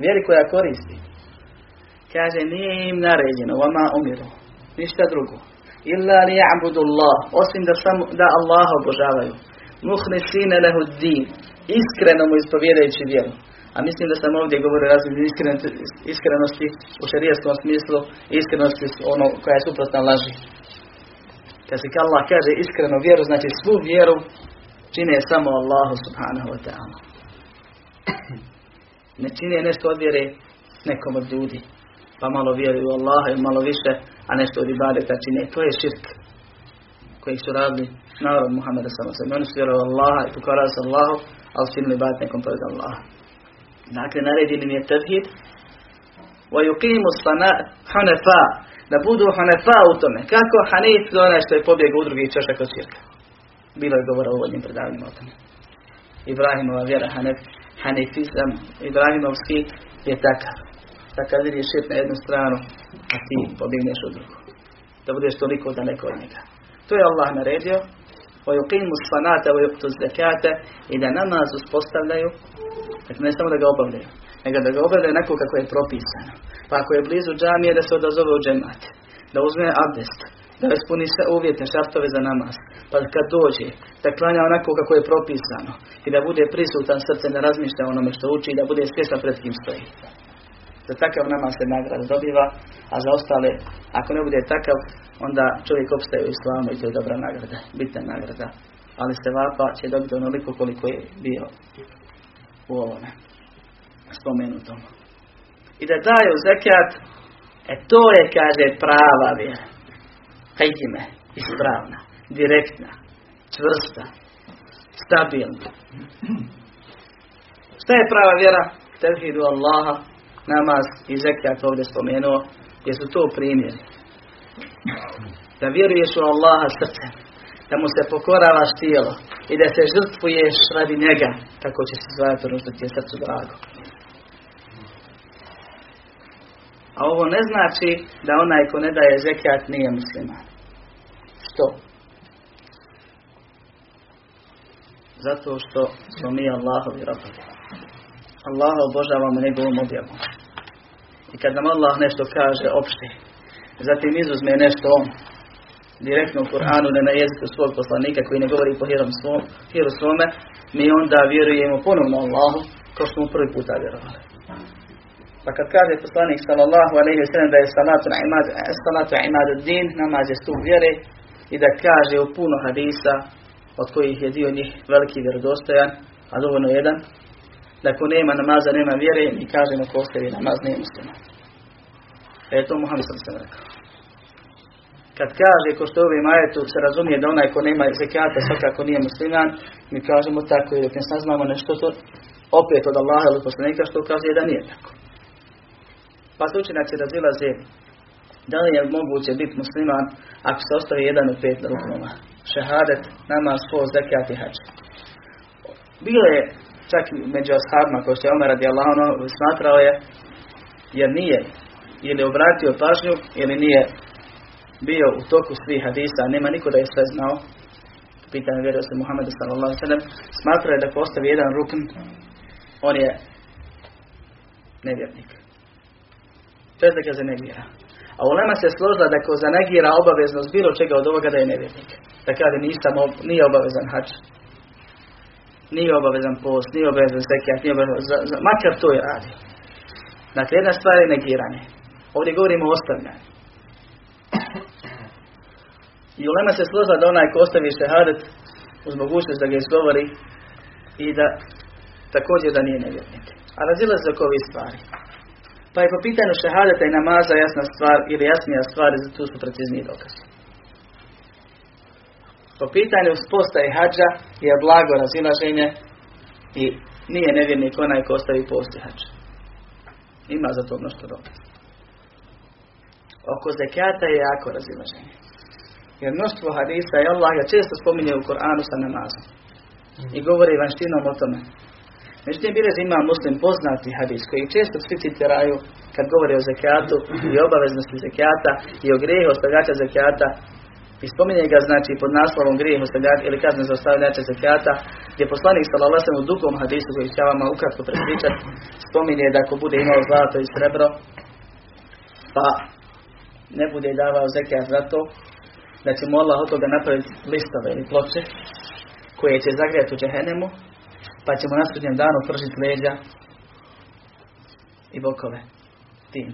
vjeri koja koristi. Kaže, nije im naređeno, vama umiru, ništa drugo. Illa li ja'budu Allah, osim da, samo, da Allah obožavaju. Muhlisine lehu din, iskreno mu ispovjedajući vjeru. A mislim da sam ovdje govorio različite iskrenosti u šarijaskom smislu, iskrenosti ono koja je suprotna laži. Kad se Allah kaže iskreno vjeru, znači svu vjeru čine samo Allahu subhanahu wa ta'ala. Ne čine nešto od vjere nekom od ljudi. Pa malo vjeruju u Allaha i malo više, a nešto od ibadeta čine. To je širk koji su radili narod Muhammeda samo se. Oni su vjerovali Allaha i pokorali se Allahu, ali su imali ibadet nekom pored Allaha. Dakle, naređen im je tevhid. وَيُقِيمُ hanefa Da budu hanefa u tome. Kako hanif to onaj što je pobjegao u drugi češak od širka. Bilo je govora u uvodnim predavanjima o tome. Ibrahimova vjera, hanef, hanefizam, Ibrahimov svijet je takav. Da kad vidiš šet na jednu stranu, a ti pobjegneš u drugu. Da budeš toliko daleko od njega. To je Allah naredio. O yuqimu sfanata, o yuqtu zekata i da namaz uspostavljaju. Dakle, ne samo da ga obavljaju, nego da ga obavljaju onako kako je propisano. Pa ako je blizu džamije, da se odazove u džemat. Da uzme abdest, da ispuni sve uvjete, šartove za namaz, pa kad dođe, da klanja onako kako je propisano i da bude prisutan srce, da razmišlja onome što uči i da bude svjestan pred kim stoji. Za takav namaz se nagrada dobiva, a za ostale, ako ne bude takav, onda čovjek opstaje u islamu i to je dobra nagrada, bitna nagrada. Ali se vapa će dobiti onoliko koliko je bio u ovome spomenutom. I da daju zekat, e to je, kaže, prava vjera. Me, ispravna, direktna, čvrsta, stabilna. Šta je prava vjera? Tevhidu Allaha, namaz i zekat ovdje spomenuo, jesu to primjeri. Da vjeruješ u Allaha srcem, da mu se pokoravaš tijelo i da se žrtvuješ radi njega, kako će se zvati ono što je srcu drago. A ovo ne znači da onaj ko ne daje zekat nije musliman. Što? Zato što smo mi Allahovi robovi. Allaha obožavamo njegovom objavom. I kad nam Allah nešto kaže opšte, zatim izuzme nešto on, direktno u Kur'anu, ne na jeziku svog poslanika koji ne govori po hiru svome, mi onda vjerujemo ponovno Allahu, kao što smo prvi puta vjerovali. Pa kad kaže poslanik sallallahu alaihi wa sallam da je salatu imad, salatu imad din, namaz je stup vjere, i da kaže u puno hadisa, od kojih je dio njih veliki vjerodostojan, a dovoljno jedan, da ako nema namaza, nema vjere, i kažemo ko ostavi namaz, nije musliman. E to Muhammed sam rekao. Kad kaže, ko što ovim majetu se razumije da onaj ko nema zekata svakako nije musliman, mi kažemo tako i dok ne saznamo nešto to opet od Allaha ili poslanika što kaže da nije tako. Pa se učinaci razilaze da li je moguće biti musliman ako se ostavi jedan od pet ruknova. Šehadet, namaz, post, zekat i hađ. Bilo je čak među ashabima koji se Omer radi Allah smatrao je jer nije ili obratio pažnju ili nije bio u toku svih hadisa, nema niko da je sve znao, pitanje vjerio se Muhammedu sallallahu sallam, smatrao je da postavi jedan rukn, on je nevjernik. Bez da ga zanegira. A ulema se složila da ko zanegira obaveznost bilo čega od ovoga da je nevjernik. Da kaže nisam, nije obavezan hač. Nije obavezan post, nije obavezan zekijat, nije obavezan, za, za, makar to je radi. Dakle, jedna stvar je negiranje. Ovdje govorimo o ostavljanju. I ulema se složila da onaj ko ostavi šehadet uz mogućnost da ga izgovori i da također da nije nevjernik. A razila se oko ovih stvari. Pa je po pitanju šehadeta i namaza jasna stvar ili jasnija stvar, za tu su precizniji dokaz. Po pitanju sposta i hađa je blago razilaženje i nije nevjernik onaj ko ostavi post i hađa. Ima za to mnoštvo dokaza. Oko zekata je jako razilaženje. Jer mnoštvo hadisa i Allah ga često spominje u Koranu sa namazom. I govori vanštinom o tome. Međutim, bilježi ima muslim poznati hadis koji često svi citiraju kad govori o zekijatu i obaveznosti zekijata i o grijehu ostavljača zekijata. I spominje ga znači pod naslovom grijeh ostavljača ili kazne za ostavljača zekijata gdje poslanik sallallahu u dugom hadisu koji ću ja vama ukratko prespričati spominje da ako bude imao zlato i srebro pa ne bude davao zekijat za to da će mu Allah od toga napraviti listove ili ploče koje će zagrijati u džehennemu pa ćemo na sudnjem danu pržiti leđa i bokove tim.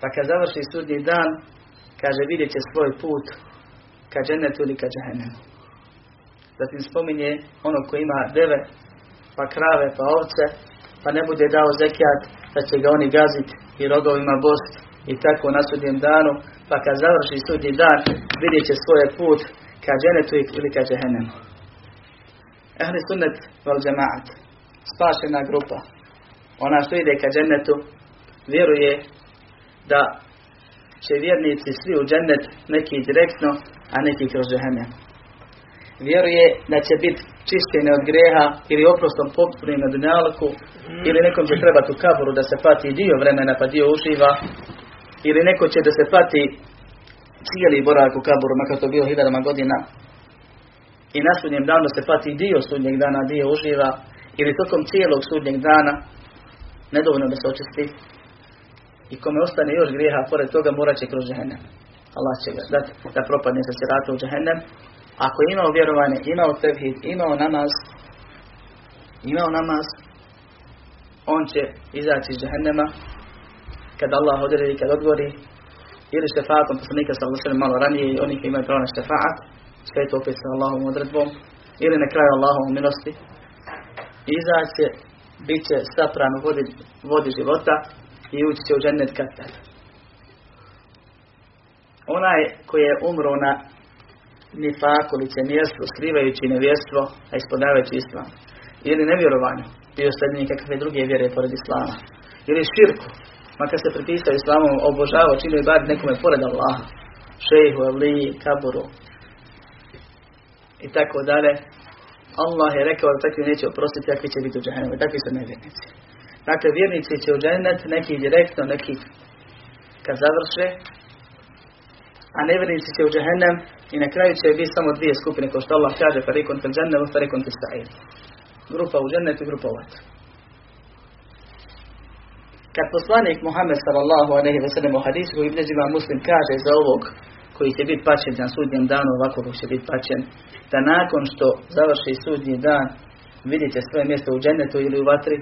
Pa kad završi sudnji dan, kaže vidjet će svoj put ka dženetu ili ka džahennemu. Zatim spominje ono koji ima deve, pa krave, pa ovce, pa ne bude dao zekijat, da će ga oni gaziti i rogovima bost i tako na sudnjem danu, pa kad završi sudnji dan, vidjet će svoj put ka dženetu ili ka džahennemu. Ehli sunnet val džemaat spašena grupa, ona što ide ka džennetu, vjeruje da će vjernici svi u džennet, neki direktno, a neki kroz džehennem. Vjeruje da će biti čišćeni od greha ili oprostom popunim na dunjalku, ili nekom će trebati u kaburu da se pati dio vremena pa dio uživa, ili neko će da se pati cijeli boravak u kaburu, makar to bio hiljadama godina, i na sudnjem danu se pati dio sudnjeg dana, dio uživa, ili tokom cijelog sudnjeg dana, nedovoljno da se očisti, i kome ostane još grijeha, pored toga morat će kroz džehennem. Allah će ga dati da propadne sa sirata u džehennem. Ako je imao vjerovanje, imao tevhid, imao namaz, imao namaz, on će izaći iz džehennema kad Allah odredi, kad odgovori ili šefatom poslanika sallallahu malo ranije i oni koji imaju pravo na šefaat, sve to opet sa Allahom odredbom, ili na kraju Allahom milosti, izaći bit će sapran u vodi, vodi života i ući će u džennet kad Onaj koji je umro na nifaku, licemjerstvo, skrivajući nevjerstvo, a ispodavajući islam, ili nevjerovanju, bio slednji kakve druge vjere pored islama, ili širku, makar se pripisao islamom, obožavao, činio i bar nekome pored Allaha, šehu, avliji, kaburu, i tako dalje, Allah je rekao da takvi neće oprostiti, takvi će biti u džahennemu. Takvi su nevjernici. Dakle, vjernici će u džennet, neki direktno, neki kad završe, a nevjernici će u džahennem i na kraju će biti samo dvije skupine, kao što Allah kaže, farikon fil džennem, farikon fil sa'ir. Grupa u džennetu i grupa u vatru. Kad poslanik Muhammed sallallahu alaihi wa sallam u hadisu koji muslim kaže za ovog koji će biti pačen na sudnjem danu ovako kako će biti pačen, da nakon što završi sudnji dan vidite svoje mjesto u džennetu ili u vatri,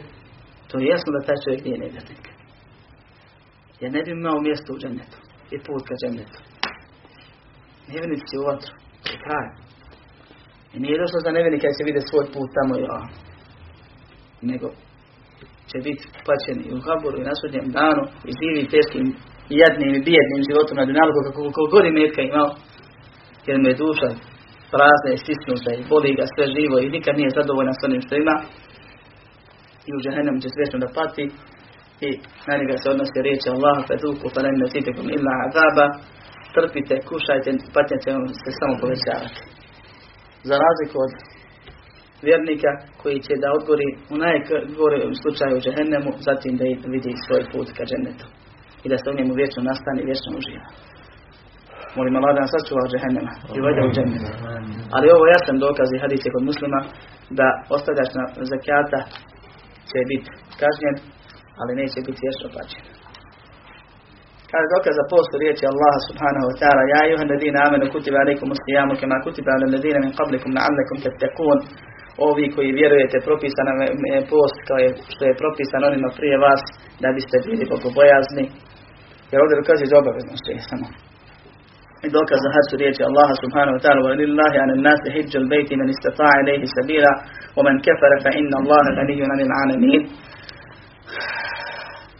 to je jasno da taj čovjek nije nevjernik. Jer ne bi imao mjesto u džennetu i put ka džennetu. Nevjernici u vatru, je kraj. I nije došlo za nevjernika da se vide svoj put tamo i ovamo. Nego će biti pačeni i u Haboru i na sudnjem danu i živi teškim jadnim i bijednim životom na dunjalku kako god je metka imao. Jer mu je duša prazna i stisnuta i boli ga sve živo i nikad nije zadovoljan s onim što ima. I u džahennem će svječno da pati i na njega se odnosi riječi Allaha feduku fa nem nesitekum illa azaba trpite, kušajte, patnja će vam se samo povećavati. Za razliku od vjernika koji će da odgori u najgore slučaju džehennemu, zatim da vidi svoj put ka džennetu i da se u njemu vječno nastane i vječno uživa. Molim Allah da nas sačuva od džehennema i uvede u džennet. Ali ovo jasan dokaz i hadis kod muslima da ostavljač na zakijata će biti kažnjen, ali neće biti vječno plaćen. Kaže dokaz za postu riječi Allaha subhanahu wa ta'ala Ja ayuha ladina amanu kutiba alaikum ustijamu kema kutiba ala ladina min qablikum la'allakum tattakun Ovi koji vjerujete propisana je post kao je, što je propisan onima prije vas da biste bili bogobojazni. Jer ovdje dokazuje za obaveznost je samo. I dokaz za hadsu riječi Allaha subhanahu wa ta'ala wa lillahi ala nasi hijju al-bayti man istata'a ilayhi sabila wa man kafara fa inna Allaha ganiyyun 'anil 'alamin.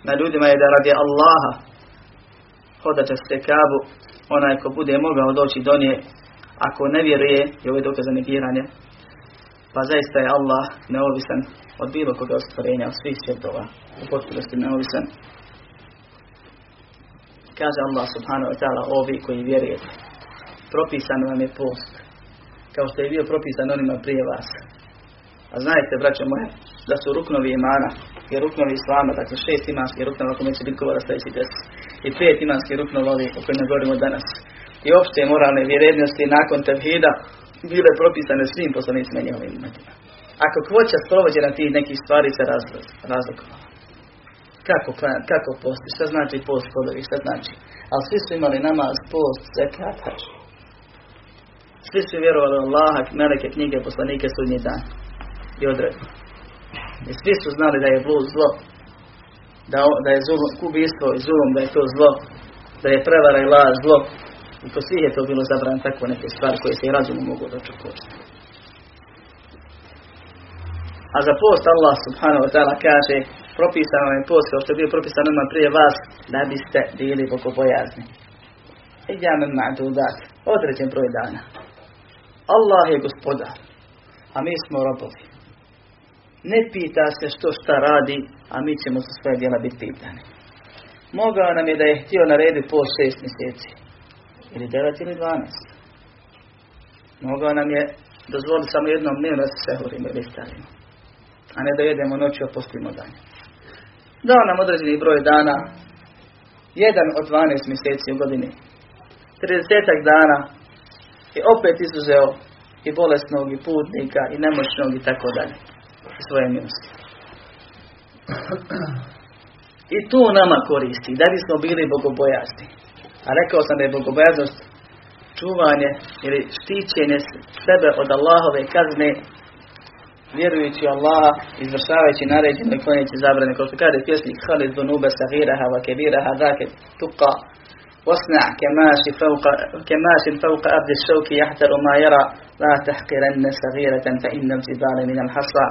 Na ljudima je da radi Allaha hodaće se kabu, onaj ko bude mogao doći do nje, ako ne vjeruje, i ovo je dokaz za negiranje, pa zaista je Allah neovisan od bilo koga ostvarenja, od svih svjetova, u potpunosti neovisan. Kaže Allah subhanahu wa ta'ala, ovi koji vjerujete, propisan vam je post, kao što je bio propisan onima prije vas. A znajte, braćo moje, da su ruknovi imana i ruknovi islama, dakle šest imanskih ruknova, ako će biti govora sljedeći deset, i pet imanskih ruknova ovi o kojima govorimo danas. I opšte moralne vjerednosti nakon tevhida bile propisane svim poslanicima njihovim umetima. Ako kvoća sprovođena tih nekih stvari se razlikovala. Kako, kako posti, šta znači post kodovi, šta znači. Ali svi su imali namaz, post, zekat. Svi su vjerovali Allaha, meleke, knjige, poslanike, sudnji dan. I odredbu. I svi su znali da je blud zlo. Da, da je zulum, kubistvo i zulum, da je to zlo. Da je prevara i laž zlo. I po svih je to bilo zabran tako neke stvari koje se i razumu mogu doći A za post Allah subhanahu wa ta'ala kaže propisano je post kao što je bio propisan odmah prije vas da biste bili bogobojazni. I jamen ma'dudat. Određen broj dana. Allah je gospodar. A mi smo robovi. ne pita se što šta radi, a mi ćemo za svoje djela biti pitani. Mogao nam je da je htio narediti po šest mjeseci. Ili devet ili dvanaest. Mogao nam je dozvoliti samo jednom dnevno da se sehurimo ili stavimo. A ne da jedemo noću, a danje. Dao nam određeni broj dana, jedan od 12 mjeseci u godini. 30 dana i opet izuzeo i bolesnog i putnika i nemoćnog i tako dalje. Svoje milosti. I tu nama koristi, da bismo bili bogobojazni. A rekao sam da je bogobojaznost čuvanje ili štićenje sebe od Allahove kazne vjerujući Allaha, izvršavajući naređeno i klonjeći zabrane. Kao što kaže pjesnik Halid dunube sagiraha wa kebiraha zake tuqa واصنع كماشي فوق كماشي فوق أرض الشوك يحتر ما يرى لا تحقرن صغيرة فإن الجبال من الحصى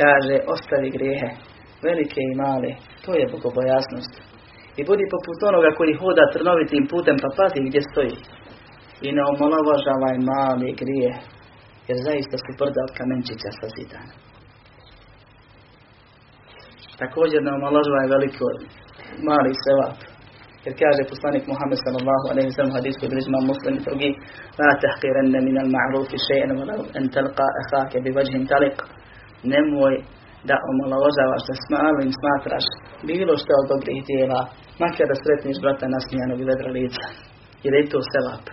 kaže ostavi grijehe velike i male to je bogobojasnost i budi poput onoga koji hoda trnovitim putem pa pazi gdje stoji i ne omalovažavaj mali grije jer zaista su brda od kamenčića sazidana također ne omalovažavaj veliko mali sevap jer kaže poslanik Muhammed sallallahu alejhi ve sellem hadis koji bliži muslim i drugi la tahqiranna min al-ma'ruf shay'an wa an talqa akhaka bi wajhin taliq. Nemoj da omalovažavaš da smalim smatraš bilo što od dobrih djela makar da sretniš brata nasmijanog i vedra lica. Jer je to sevap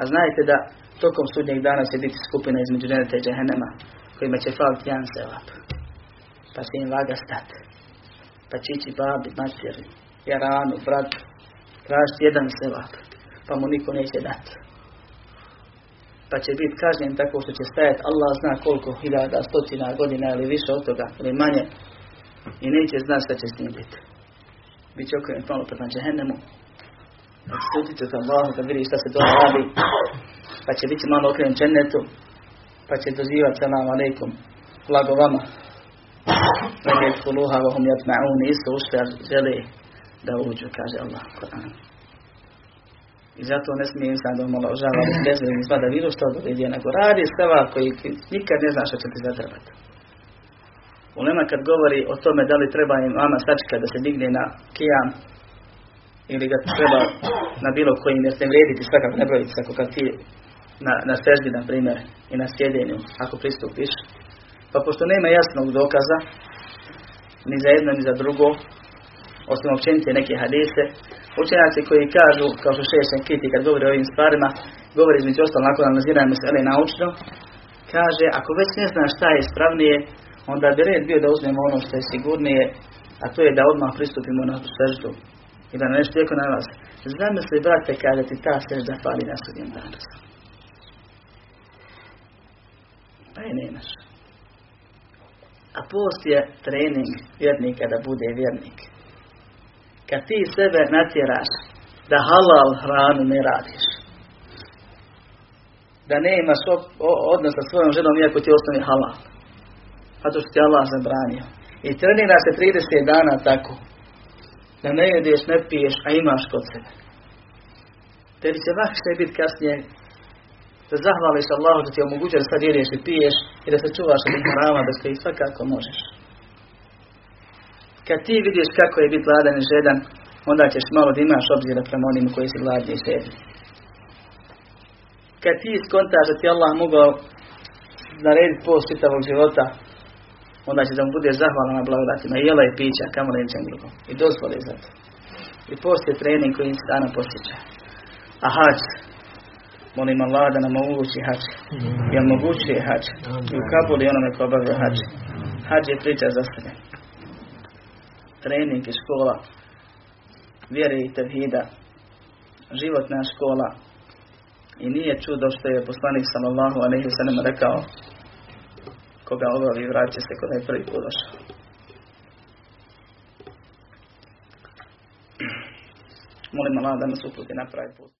a znajte da tokom sudnjeg dana će biti skupina između dženeta i džehennema kojima će faliti jedan sevap pa će im vaga stati pa će ići babi, mačeri, jaranu, bratu tražiti jedan sevap, pa mu niko neće dati. Pa će biti kažnjen tako što će stajati Allah zna koliko hiljada, stotina godina ili više od toga, ili manje, i neće znati šta će s njim biti. Biće okrenut malo prema džehennemu, pa će sutiti od Allahu da vidi šta se to radi, pa će biti malo okrenut džennetu, pa će dozivati salam alaikum, blago vama, da je kuluha vahum jatma'uni, isto ušli, žele da uđu, kaže Allah u. I zato ne smije insan da omaložava bezveznih sva da vidu što od ove nego radi stava koji nikad ne zna što će ti zatrebati. Ulema kad govori o tome da li treba im vama sačka da se digne na kijam ili ga treba na bilo koji mjesto ne vrijediti svakako ne brojiti ako kad ti na, na sežbi, na primjer, i na sjedenju, ako pristupiš. Pa pošto nema jasnog dokaza, ni za jedno, ni za drugo, osim općenite neke hadise, učenjaci koji kažu, kao što šešen kiti kad govori o ovim stvarima, govori između ostalo nakon analiziranja mesele naučno, kaže, ako već ne znaš šta je ispravnije, onda bi red bio da uzmemo ono što je sigurnije, a to je da odmah pristupimo na seždu. I da nešto tijeko na vas. Zamisli, brate, kada ti ta sežda fali na sudjem danas. Pa je nemaš. A post je trening vjernika da bude vjernik kad ti sebe natjeraš da halal hranu ne radiš. Da ne imaš odnos sa svojom ženom iako ti ostane halal. Zato što ti Allah zabranio. I trenira se 30 dana tako. Da ne jedeš, ne piješ, a imaš kod sebe. Tebi će lakše biti kasnije da zahvališ Allahu da ti omogućuje da sad jedeš i piješ i da se čuvaš od harama bez kojih svakako možeš. Kad ti vidiš kako je biti gladan i žedan, onda ćeš malo da imaš obzira prema onim koji si gladni i žedni. Kad ti skontaš da ti Allah mogao narediti post čitavog života, onda će da mu bude zahvalan na blagodatima i jela i pića, kamo ne drugo. I dozvoli za to. I post je trening koji se dana posjeća. A hač, molim Allah da nam omogući hač. I omogućuje hač. I u Kabuli onome ko obavlja hač. Hač je priča za sebe trening i škola vjere i tevhida, životna škola i nije čudo što je poslanik sallallahu alaihi sallam rekao koga obavi vraća se kod je prvi put došao. Molim Allah da nas uputi na pravi put.